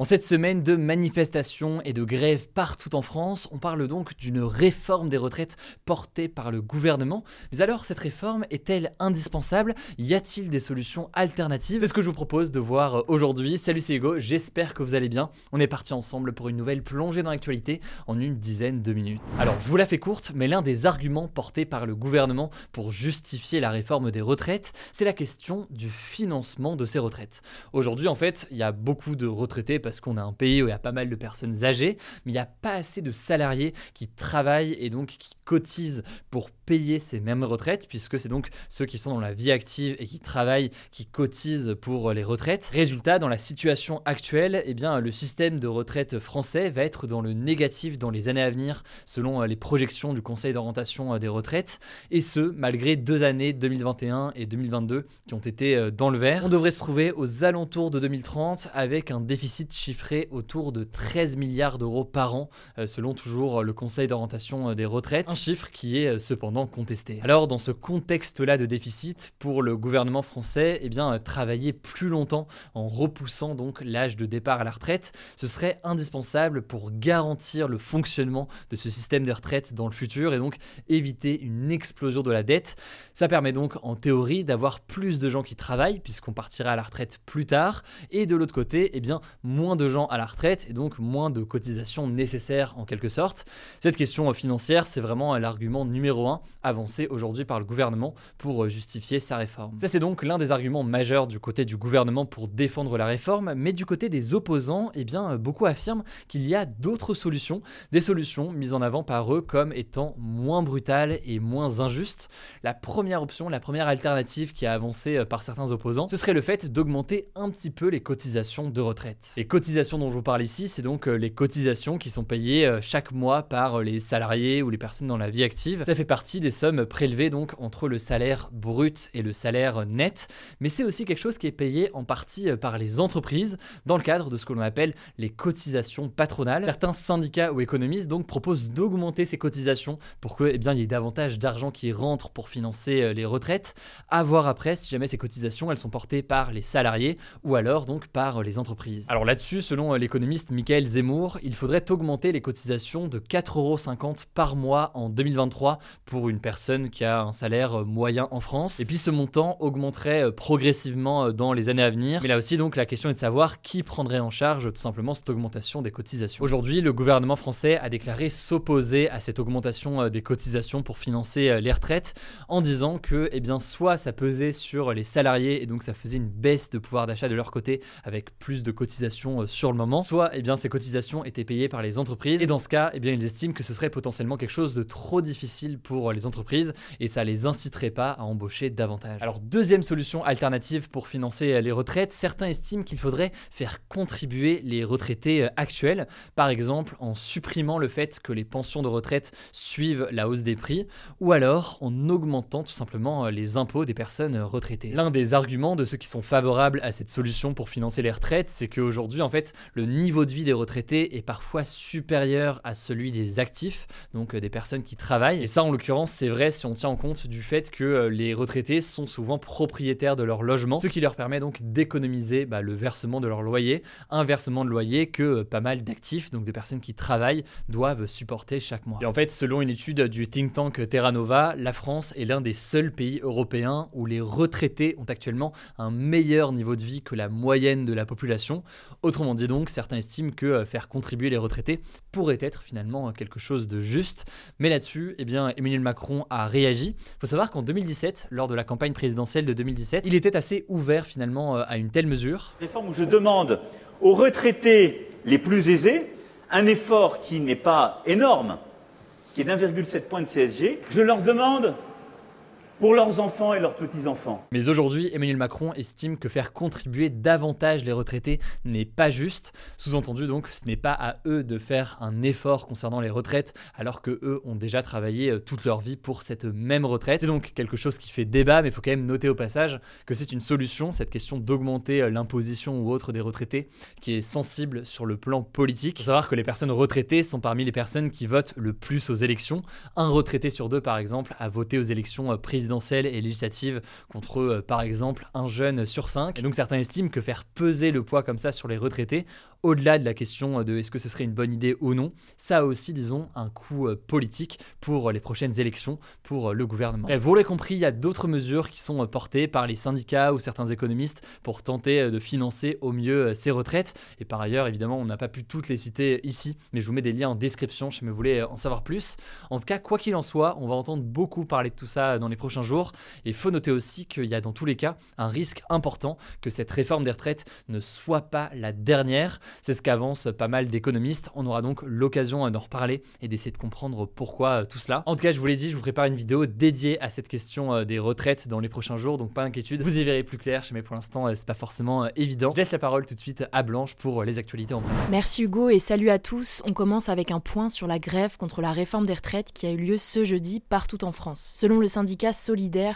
En cette semaine de manifestations et de grèves partout en France, on parle donc d'une réforme des retraites portée par le gouvernement. Mais alors, cette réforme est-elle indispensable? Y a-t-il des solutions alternatives? C'est ce que je vous propose de voir aujourd'hui. Salut, c'est Hugo, j'espère que vous allez bien. On est parti ensemble pour une nouvelle plongée dans l'actualité en une dizaine de minutes. Alors, je vous la fais courte, mais l'un des arguments portés par le gouvernement pour justifier la réforme des retraites, c'est la question du financement de ces retraites. Aujourd'hui, en fait, il y a beaucoup de retraités parce qu'on a un pays où il y a pas mal de personnes âgées, mais il n'y a pas assez de salariés qui travaillent et donc qui cotisent pour payer ces mêmes retraites, puisque c'est donc ceux qui sont dans la vie active et qui travaillent qui cotisent pour les retraites. Résultat, dans la situation actuelle, eh bien, le système de retraite français va être dans le négatif dans les années à venir, selon les projections du Conseil d'orientation des retraites, et ce, malgré deux années, 2021 et 2022, qui ont été dans le vert. On devrait se trouver aux alentours de 2030 avec un déficit chiffré autour de 13 milliards d'euros par an, euh, selon toujours le Conseil d'orientation des retraites, un chiffre qui est euh, cependant contesté. Alors dans ce contexte-là de déficit, pour le gouvernement français, eh bien, travailler plus longtemps en repoussant donc l'âge de départ à la retraite, ce serait indispensable pour garantir le fonctionnement de ce système de retraite dans le futur et donc éviter une explosion de la dette. Ça permet donc en théorie d'avoir plus de gens qui travaillent puisqu'on partira à la retraite plus tard et de l'autre côté, eh bien, moins de gens à la retraite et donc moins de cotisations nécessaires en quelque sorte. Cette question financière, c'est vraiment l'argument numéro un avancé aujourd'hui par le gouvernement pour justifier sa réforme. Ça, c'est donc l'un des arguments majeurs du côté du gouvernement pour défendre la réforme, mais du côté des opposants, eh bien, beaucoup affirment qu'il y a d'autres solutions, des solutions mises en avant par eux comme étant moins brutales et moins injustes. La première option, la première alternative qui a avancé par certains opposants, ce serait le fait d'augmenter un petit peu les cotisations de retraite. Cotisations dont je vous parle ici, c'est donc les cotisations qui sont payées chaque mois par les salariés ou les personnes dans la vie active. Ça fait partie des sommes prélevées donc entre le salaire brut et le salaire net, mais c'est aussi quelque chose qui est payé en partie par les entreprises dans le cadre de ce que l'on appelle les cotisations patronales. Certains syndicats ou économistes donc proposent d'augmenter ces cotisations pour que eh bien il y ait davantage d'argent qui rentre pour financer les retraites. À voir après si jamais ces cotisations elles sont portées par les salariés ou alors donc par les entreprises. Alors là-dessus, selon l'économiste Michael Zemmour, il faudrait augmenter les cotisations de 4,50€ par mois en 2023 pour une personne qui a un salaire moyen en France. Et puis ce montant augmenterait progressivement dans les années à venir. Mais là aussi donc la question est de savoir qui prendrait en charge tout simplement cette augmentation des cotisations. Aujourd'hui, le gouvernement français a déclaré s'opposer à cette augmentation des cotisations pour financer les retraites en disant que eh bien soit ça pesait sur les salariés et donc ça faisait une baisse de pouvoir d'achat de leur côté avec plus de cotisations sur le moment, soit eh bien ces cotisations étaient payées par les entreprises et dans ce cas, eh bien ils estiment que ce serait potentiellement quelque chose de trop difficile pour les entreprises et ça les inciterait pas à embaucher davantage. Alors deuxième solution alternative pour financer les retraites, certains estiment qu'il faudrait faire contribuer les retraités actuels, par exemple en supprimant le fait que les pensions de retraite suivent la hausse des prix ou alors en augmentant tout simplement les impôts des personnes retraitées. L'un des arguments de ceux qui sont favorables à cette solution pour financer les retraites, c'est qu'aujourd'hui en fait le niveau de vie des retraités est parfois supérieur à celui des actifs, donc des personnes qui travaillent. Et ça en l'occurrence c'est vrai si on tient en compte du fait que les retraités sont souvent propriétaires de leur logement, ce qui leur permet donc d'économiser bah, le versement de leur loyer, un versement de loyer que pas mal d'actifs, donc des personnes qui travaillent, doivent supporter chaque mois. Et en fait, selon une étude du think tank Terra Nova, la France est l'un des seuls pays européens où les retraités ont actuellement un meilleur niveau de vie que la moyenne de la population. Autrement dit donc, certains estiment que faire contribuer les retraités pourrait être finalement quelque chose de juste. Mais là-dessus, eh bien, Emmanuel Macron a réagi. Il faut savoir qu'en 2017, lors de la campagne présidentielle de 2017, il était assez ouvert finalement à une telle mesure. Réforme où je demande aux retraités les plus aisés un effort qui n'est pas énorme, qui est d'1,7 point de CSG. Je leur demande pour leurs enfants et leurs petits-enfants. Mais aujourd'hui, Emmanuel Macron estime que faire contribuer davantage les retraités n'est pas juste. Sous-entendu donc, ce n'est pas à eux de faire un effort concernant les retraites alors que eux ont déjà travaillé euh, toute leur vie pour cette même retraite. C'est donc quelque chose qui fait débat, mais il faut quand même noter au passage que c'est une solution, cette question d'augmenter euh, l'imposition ou autre des retraités, qui est sensible sur le plan politique. Il faut savoir que les personnes retraitées sont parmi les personnes qui votent le plus aux élections. Un retraité sur deux, par exemple, a voté aux élections euh, présidentielles et législatives contre, euh, par exemple, un jeune sur cinq. Donc certains estiment que faire peser le poids comme ça sur les retraités, au-delà de la question de est-ce que ce serait une bonne idée ou non, ça a aussi, disons, un coût euh, politique pour les prochaines élections, pour euh, le gouvernement. vous l'avez compris, il y a d'autres mesures qui sont portées par les syndicats ou certains économistes pour tenter de financer au mieux ces retraites. Et par ailleurs, évidemment, on n'a pas pu toutes les citer ici, mais je vous mets des liens en description si vous voulez en savoir plus. En tout cas, quoi qu'il en soit, on va entendre beaucoup parler de tout ça dans les prochains jour. Et il faut noter aussi qu'il y a dans tous les cas un risque important que cette réforme des retraites ne soit pas la dernière. C'est ce qu'avancent pas mal d'économistes. On aura donc l'occasion d'en reparler et d'essayer de comprendre pourquoi euh, tout cela. En tout cas, je vous l'ai dit, je vous prépare une vidéo dédiée à cette question euh, des retraites dans les prochains jours, donc pas d'inquiétude. Vous y verrez plus clair, mais pour l'instant, euh, c'est pas forcément évident. Je laisse la parole tout de suite à Blanche pour les actualités en bref. Merci Hugo et salut à tous. On commence avec un point sur la grève contre la réforme des retraites qui a eu lieu ce jeudi partout en France. Selon le syndicat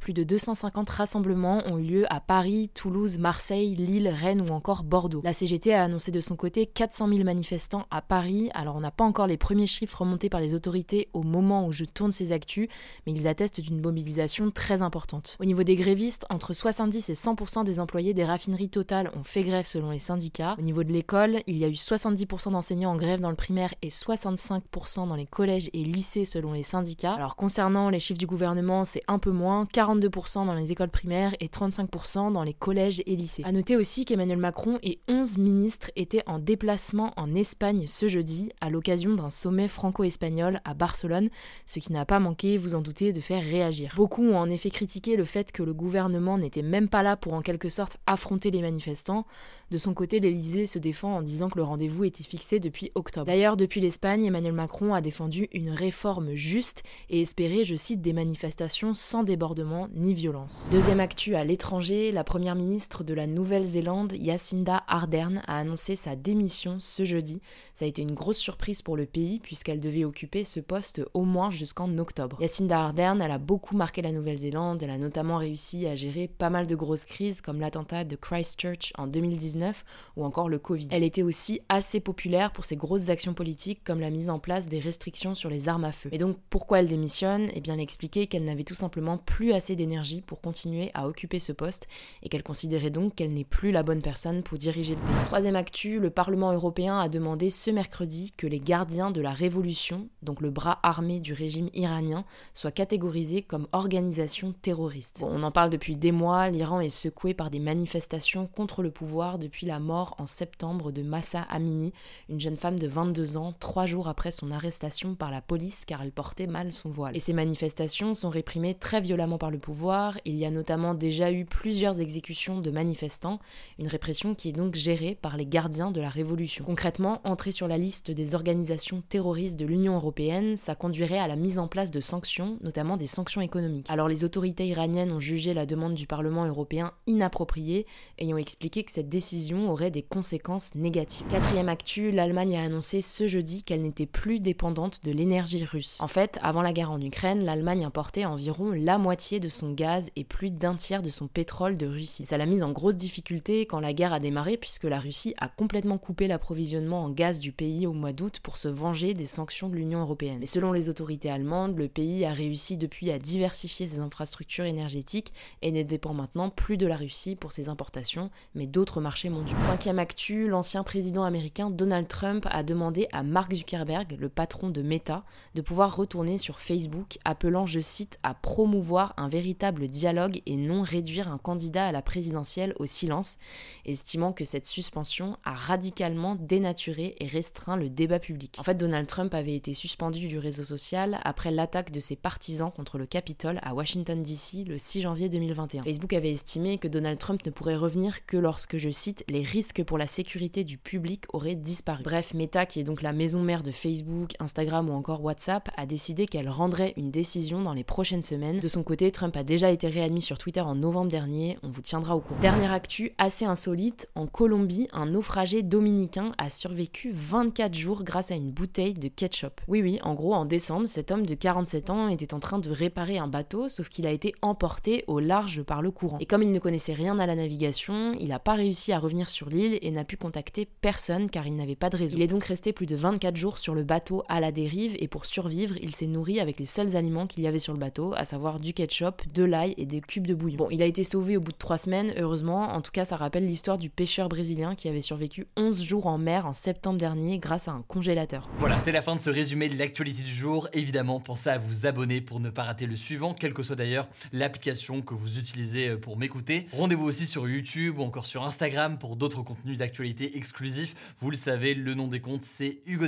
plus de 250 rassemblements ont eu lieu à Paris, Toulouse, Marseille, Lille, Rennes ou encore Bordeaux. La CGT a annoncé de son côté 400 000 manifestants à Paris. Alors on n'a pas encore les premiers chiffres remontés par les autorités au moment où je tourne ces actus, mais ils attestent d'une mobilisation très importante. Au niveau des grévistes, entre 70 et 100% des employés des raffineries totales ont fait grève selon les syndicats. Au niveau de l'école, il y a eu 70% d'enseignants en grève dans le primaire et 65% dans les collèges et lycées selon les syndicats. Alors concernant les chiffres du gouvernement, c'est un peu moins, 42% dans les écoles primaires et 35% dans les collèges et lycées. A noter aussi qu'Emmanuel Macron et 11 ministres étaient en déplacement en Espagne ce jeudi à l'occasion d'un sommet franco-espagnol à Barcelone, ce qui n'a pas manqué, vous en doutez, de faire réagir. Beaucoup ont en effet critiqué le fait que le gouvernement n'était même pas là pour en quelque sorte affronter les manifestants. De son côté, l'Elysée se défend en disant que le rendez-vous était fixé depuis octobre. D'ailleurs, depuis l'Espagne, Emmanuel Macron a défendu une réforme juste et espéré, je cite, des manifestations sans débordement ni violence. Deuxième actu à l'étranger, la première ministre de la Nouvelle-Zélande, Jacinda Ardern, a annoncé sa démission ce jeudi. Ça a été une grosse surprise pour le pays puisqu'elle devait occuper ce poste au moins jusqu'en octobre. Jacinda Ardern, elle a beaucoup marqué la Nouvelle-Zélande, elle a notamment réussi à gérer pas mal de grosses crises comme l'attentat de Christchurch en 2019 ou encore le Covid. Elle était aussi assez populaire pour ses grosses actions politiques comme la mise en place des restrictions sur les armes à feu. Et donc pourquoi elle démissionne? Eh bien elle expliquait qu'elle n'avait tout simplement plus assez d'énergie pour continuer à occuper ce poste et qu'elle considérait donc qu'elle n'est plus la bonne personne pour diriger le pays. Troisième actu, le Parlement européen a demandé ce mercredi que les gardiens de la révolution, donc le bras armé du régime iranien, soient catégorisés comme organisation terroriste. on en parle depuis des mois, l'Iran est secoué par des manifestations contre le pouvoir de depuis la mort en septembre de Massa Amini, une jeune femme de 22 ans, trois jours après son arrestation par la police car elle portait mal son voile. Et ces manifestations sont réprimées très violemment par le pouvoir. Il y a notamment déjà eu plusieurs exécutions de manifestants, une répression qui est donc gérée par les gardiens de la révolution. Concrètement, entrer sur la liste des organisations terroristes de l'Union européenne, ça conduirait à la mise en place de sanctions, notamment des sanctions économiques. Alors les autorités iraniennes ont jugé la demande du Parlement européen inappropriée, ayant expliqué que cette décision aurait des conséquences négatives. Quatrième actu, l'Allemagne a annoncé ce jeudi qu'elle n'était plus dépendante de l'énergie russe. En fait, avant la guerre en Ukraine, l'Allemagne importait environ la moitié de son gaz et plus d'un tiers de son pétrole de Russie. Ça l'a mise en grosse difficulté quand la guerre a démarré puisque la Russie a complètement coupé l'approvisionnement en gaz du pays au mois d'août pour se venger des sanctions de l'Union européenne. Mais selon les autorités allemandes, le pays a réussi depuis à diversifier ses infrastructures énergétiques et ne dépend maintenant plus de la Russie pour ses importations, mais d'autres marchés Cinquième actu, l'ancien président américain Donald Trump a demandé à Mark Zuckerberg, le patron de Meta, de pouvoir retourner sur Facebook, appelant, je cite, à promouvoir un véritable dialogue et non réduire un candidat à la présidentielle au silence, estimant que cette suspension a radicalement dénaturé et restreint le débat public. En fait, Donald Trump avait été suspendu du réseau social après l'attaque de ses partisans contre le Capitole à Washington DC le 6 janvier 2021. Facebook avait estimé que Donald Trump ne pourrait revenir que lorsque, je cite, les risques pour la sécurité du public auraient disparu. Bref, Meta, qui est donc la maison mère de Facebook, Instagram ou encore WhatsApp, a décidé qu'elle rendrait une décision dans les prochaines semaines De son côté, Trump a déjà été réadmis sur Twitter en novembre dernier, on vous tiendra au courant. Dernière actu, assez insolite, en Colombie, un naufragé dominicain a survécu 24 jours grâce à une bouteille de ketchup. Oui oui, en gros, en décembre, cet homme de 47 ans était en train de réparer un bateau, sauf qu'il a été emporté au large par le courant. Et comme il ne connaissait rien à la navigation, il n'a pas réussi à revenir sur l'île et n'a pu contacter personne car il n'avait pas de réseau. Il est donc resté plus de 24 jours sur le bateau à la dérive et pour survivre, il s'est nourri avec les seuls aliments qu'il y avait sur le bateau, à savoir du ketchup, de l'ail et des cubes de bouillon. Bon, il a été sauvé au bout de 3 semaines, heureusement, en tout cas ça rappelle l'histoire du pêcheur brésilien qui avait survécu 11 jours en mer en septembre dernier grâce à un congélateur. Voilà, c'est la fin de ce résumé de l'actualité du jour. Évidemment, pensez à vous abonner pour ne pas rater le suivant, quelle que soit d'ailleurs l'application que vous utilisez euh, pour m'écouter. Rendez-vous aussi sur YouTube ou encore sur Instagram pour d'autres contenus d'actualité exclusifs. Vous le savez, le nom des comptes, c'est Hugo.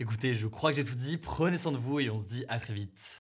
Écoutez, je crois que j'ai tout dit. Prenez soin de vous et on se dit à très vite.